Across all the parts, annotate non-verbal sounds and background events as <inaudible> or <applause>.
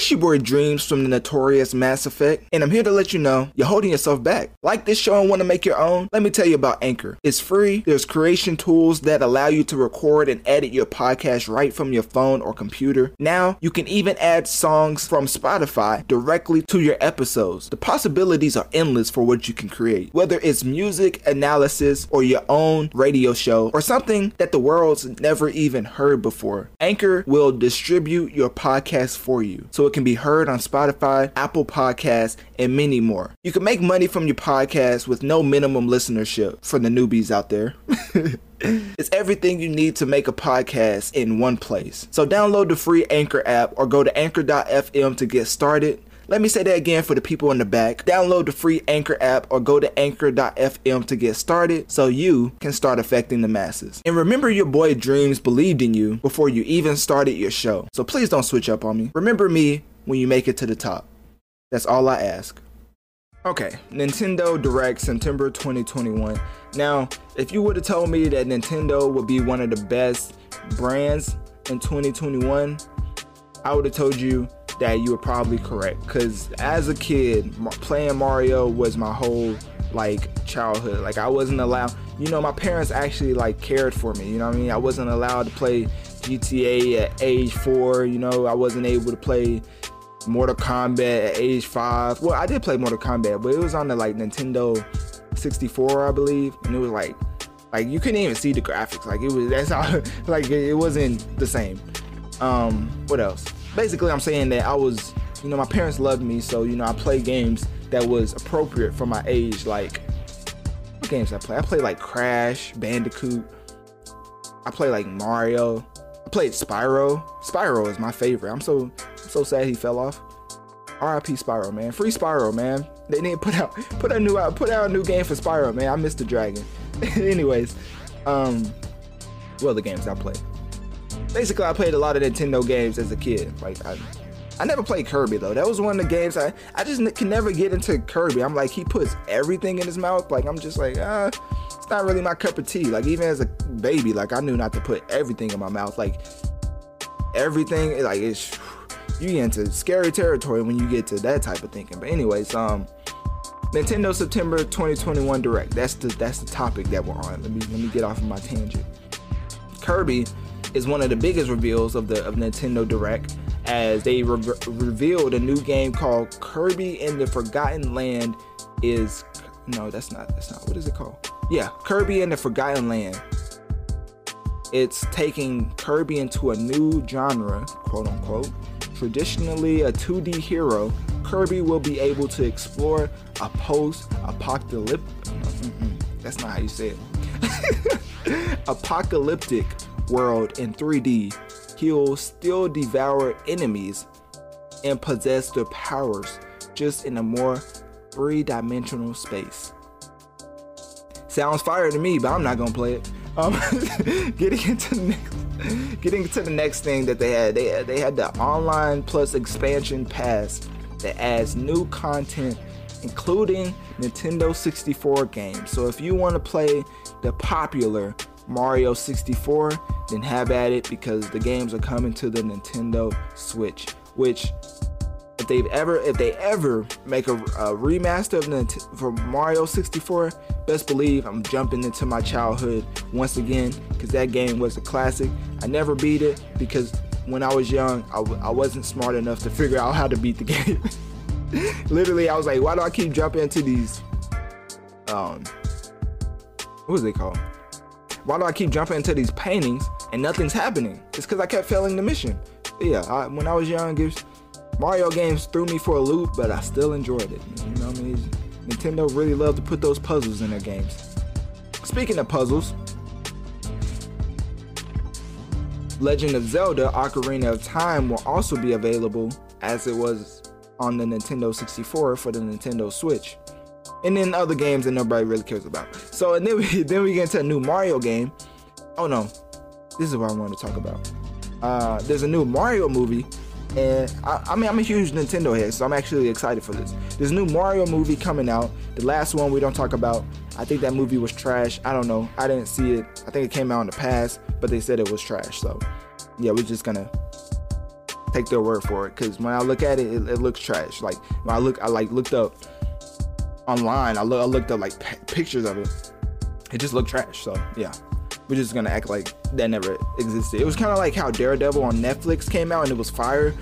It's your boy Dreamz from the notorious Mass Effect, and I'm here to let you know you're holding yourself back. Like this show and want to make your own? Let me tell you about Anchor. It's free, there's creation tools that allow you to record and edit your podcast right from your phone or computer. Now, you can even add songs from Spotify directly to your episodes. The possibilities are endless for what you can create, whether it's music, analysis, or your own radio show, or something that the world's never even heard before. Anchor will distribute your podcast for you. So it can be heard on Spotify, Apple Podcasts, and many more. You can make money from your podcast with no minimum listenership for the newbies out there. <laughs> it's everything you need to make a podcast in one place. So download the free Anchor app or go to anchor.fm to get started. Let me say that again for the people in the back. Download the free Anchor app or go to anchor.fm to get started so you can start affecting the masses. And remember, your boy Dreamz believed in you before you even started your show. So please don't switch up on me. Remember me when you make it to the top. That's all I ask. Okay, Nintendo Direct September 2021. Now, if you would have told me that Nintendo would be one of the best brands in 2021, I would have told you that you were probably correct. Because as a kid, playing Mario was my whole like childhood. Like I wasn't allowed, you know, my parents actually like cared for me. You know what I mean? I wasn't allowed to play GTA at age four. You know, I wasn't able to play Mortal Kombat at age five. Well, I did play Mortal Kombat, but it was on the like Nintendo 64, I believe, and it was like, like you couldn't even see the graphics. Like it was that's how <laughs> like it wasn't the same. Um, what else? Basically I'm saying that I was, you know, my parents loved me, so you know I play games that was appropriate for my age. Like what games I play? I play like Crash, Bandicoot. I play like Mario. I played Spyro. Spyro is my favorite. I'm so so sad he fell off. R.I.P. Spyro, man. Free Spyro, man. They need to put out put a new out put out a new game for Spyro, man. I missed the dragon. <laughs> Anyways, um, well the games I played basically I played a lot of Nintendo games as a kid. Like I, I never played Kirby though. That was one of the games I I just can never get into Kirby. I'm like he puts everything in his mouth. Like I'm just like ah, it's not really my cup of tea. Like even as a baby, like I knew not to put everything in my mouth. Like everything, like it's you get into scary territory when you get to that type of thinking. But anyways, um. Nintendo September 2021 Direct. That's the that's the topic that we're on. Let me let me get off of my tangent. Kirby is one of the biggest reveals of the of Nintendo Direct as they re- revealed a new game called Kirby in the Forgotten Land is no that's not that's not what is it called? Yeah Kirby in the Forgotten Land. It's taking Kirby into a new genre quote unquote. Traditionally a 2D hero Kirby will be able to explore a post-apocalyptic that's not how you say it. <laughs> Apocalyptic world in 3D, he'll still devour enemies and possess their powers just in a more three dimensional space. Sounds fire to me, but I'm not gonna play it. Um, <laughs> getting into the next, getting to the next thing that they had, they they had the online plus expansion pass that adds new content, including Nintendo 64 games. So if you want to play the popular Mario 64, then have at it because the games are coming to the Nintendo Switch. Which, if they've ever, if they ever make a, a remaster of Nint- for Mario 64, best believe I'm jumping into my childhood once again because that game was a classic. I never beat it because when I was young, I w- I wasn't smart enough to figure out how to beat the <laughs> game. Literally, I was like, why do I keep jumping into these? Um, what was they called? why do I keep jumping into these paintings and nothing's happening? It's because I kept failing the mission. Yeah, I, when I was young, gives Mario games threw me for a loop, but I still enjoyed it. You know what I mean? Nintendo really loved to put those puzzles in their games. Speaking of puzzles, Legend of Zelda Ocarina of Time will also be available as it was on the Nintendo 64 for the Nintendo Switch and then other games that nobody really cares about. So and then we <laughs> then we get into a new Mario game. Oh no, this is what I want to talk about. Uh, there's a new Mario movie, and I, I, mean I'm a huge Nintendo head, so I'm actually excited for this. There's a new Mario movie coming out. The last one we don't talk about. I think that movie was trash. I don't know. I didn't see it. I think it came out in the past, but they said it was trash. So yeah, we're just gonna take their word for it because when I look at it, it, it, looks trash. Like when I look, I like looked up online. I, I looked up like p- pictures of it. It just looked trash. So yeah, we're just gonna act like that never existed. It was kind of like how Daredevil on Netflix came out and it was fire,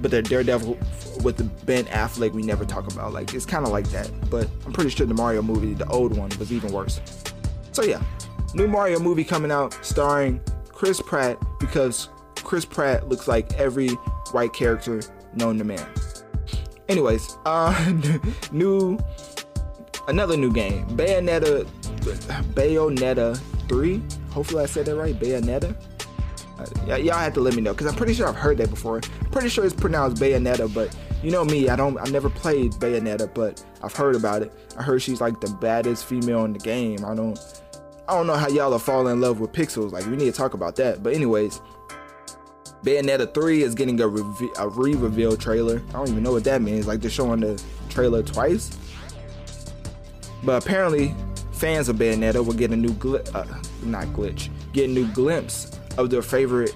but the Daredevil with the Ben Affleck we never talk about. Like it's kind of like that. But I'm pretty sure the Mario movie, the old one, was even worse. So yeah, new Mario movie coming out starring Chris Pratt because Chris Pratt looks like every white character known to man. Anyways, uh, <laughs> new, another new game, Bayonetta, Bayonetta 3. Hopefully I said that right, Bayonetta. Uh, y- y'all have to let me know because I'm pretty sure I've heard that before. I'm pretty sure it's pronounced Bayonetta, but you know me, I don't, I never played Bayonetta, but I've heard about it. I heard she's like the baddest female in the game. I don't, I don't know how y'all are falling in love with pixels. Like we need to talk about that. But anyways, Bayonetta 3 is getting a, re- a re-reveal trailer. I don't even know what that means. Like they're showing the trailer twice. But apparently, fans of Bayonetta will get a new gl- uh, not glitch, get a new glimpse of their favorite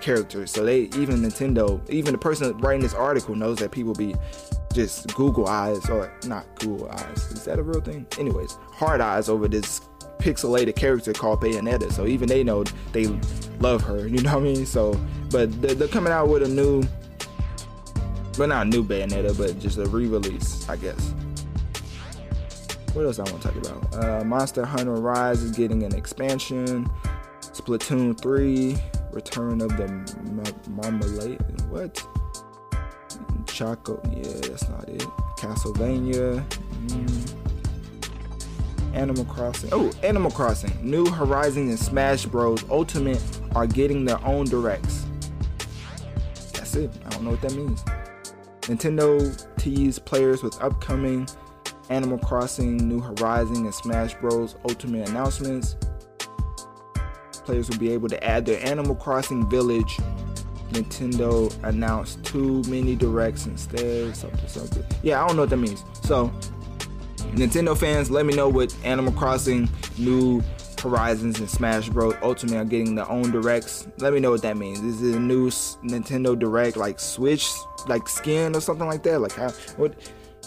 characters. So they even Nintendo, even the person writing this article knows that people be just Google eyes or not Google eyes. Is that a real thing? Anyways, hard eyes over this pixelated character called Bayonetta. So even they know they love her. <laughs> You know what I mean? So, but they're, they're coming out with a new, well, not new Bayonetta, but just a re-release, I guess. What else I want to talk about? Uh, Monster Hunter Rise is getting an expansion. Splatoon 3, Return of the Marmalade. What? Choco. Yeah, that's not it. Castlevania. Mm. Animal Crossing. Oh, Animal Crossing. New Horizons and Smash Bros. Ultimate are getting their own directs. That's it. I don't know what that means. Nintendo teased players with upcoming Animal Crossing, New Horizons, and Smash Bros. Ultimate announcements. Players will be able to add their Animal Crossing Village. Nintendo announced two mini directs instead. Something, something. Yeah, I don't know what that means. So, Nintendo fans, let me know what Animal Crossing, New Horizons, and Smash Bros. Ultimate are getting their own directs. Let me know what that means. Is it a new Nintendo Direct like Switch like skin or something like that? Like how what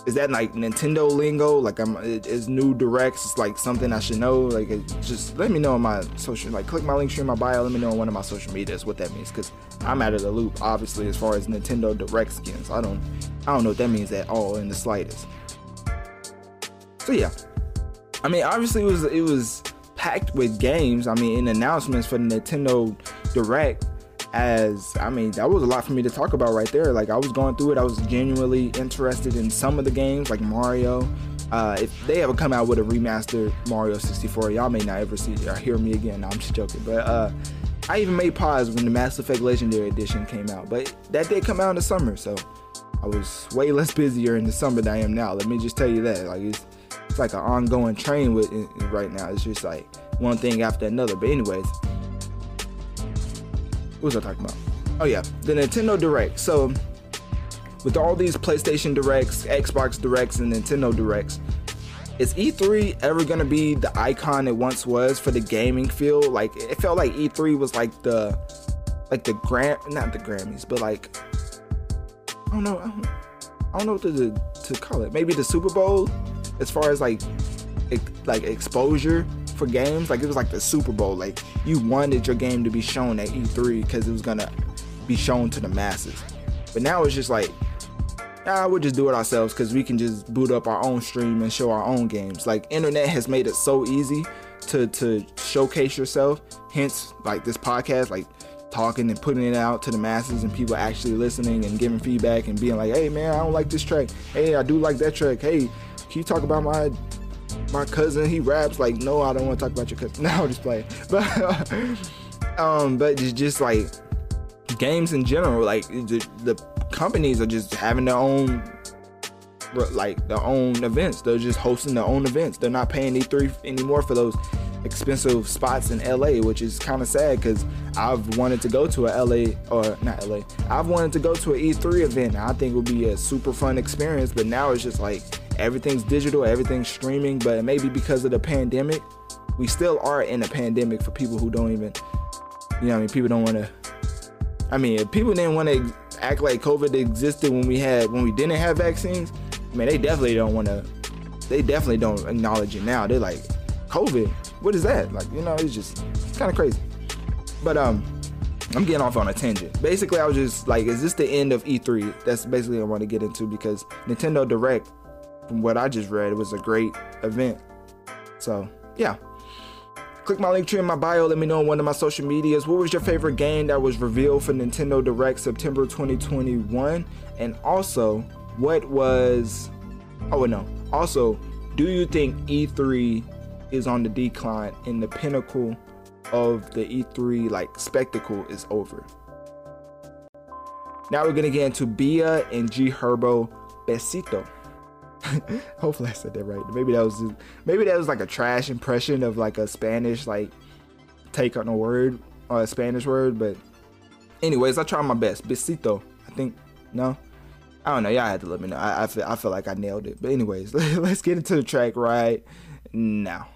is that like Nintendo lingo? Like I'm is new directs it's like something I should know? Like just let me know on my social like click my link stream my bio. Let me know on one of my social medias what that means because I'm out of the loop obviously as far as Nintendo Direct skins. I don't I don't know what that means at all in the slightest. So yeah, I mean, obviously it was it was packed with games. I mean, in announcements for the Nintendo Direct. As I mean, that was a lot for me to talk about right there. Like I was going through it, I was genuinely interested in some of the games, like Mario. Uh, if they ever come out with a remastered Mario 64, y'all may not ever see or hear me again. No, I'm just joking. But uh, I even made pause when the Mass Effect Legendary Edition came out. But that did come out in the summer, so I was way less busier in the summer than I am now. Let me just tell you that. Like it's it's like an ongoing train with right now. It's just like one thing after another. But anyways, was I talking about? Oh yeah, the Nintendo Direct. So with all these PlayStation Directs, Xbox Directs, and Nintendo Directs, is E3 ever gonna be the icon it once was for the gaming field? Like it felt like E3 was like the like the Gram not the Grammys, but like I don't know, I don't, I don't know what to to call it. Maybe the Super Bowl as far as like like exposure for games like it was like the super bowl like you wanted your game to be shown at e3 because it was gonna be shown to the masses. But now it's just like ah, we'll just do it ourselves because we can just boot up our own stream and show our own games. Like internet has made it so easy to to showcase yourself hence like this podcast like talking and putting it out to the masses and people actually listening and giving feedback and being like hey man i don't like this track. Hey i do like that track. Hey can you talk about my my cousin? He raps like, no, I don't want to talk about your cousin. <laughs> No, I'm just playing. But <laughs> um, but it's just like games in general. Like the, the companies are just having their own like their own events. They're just hosting their own events. They're not paying E3 anymore for those expensive spots in LA, which is kind of sad because I've wanted to go to a LA or not LA. I've wanted to go to an E3 event. I think it would be a super fun experience, but now it's just like everything's digital, everything's streaming, but maybe because of the pandemic, we still are in a pandemic for people who don't even, you know, I mean, people don't want to. I mean, if people didn't want to act like COVID existed when we had when we didn't have vaccines. I mean, they definitely don't want to. They definitely don't acknowledge it now. They're like, COVID, what is that? Like, you know, it's just it's kind of crazy. But um, I'm getting off on a tangent. Basically, I was just like, is this the end of E3? That's basically what I want to get into because Nintendo Direct, from what I just read, it was a great event. So yeah. Click my link tree in my bio. Let me know on one of my social medias. What was your favorite game that was revealed for Nintendo Direct September 2021? And also, what was. Oh, no. Also, do you think E3 is on the decline and the pinnacle of the E3 like spectacle is over? Now we're gonna get into Bia and G Herbo Besito. <laughs> Hopefully I said that right. Maybe that was maybe that was like a trash impression of like a Spanish like take on a word or a Spanish word, but anyways, I tried my best. Besito. I think no. I don't know. Y'all had to let me know. I, I feel I feel like I nailed it. But anyways, <laughs> let's get into the track right now.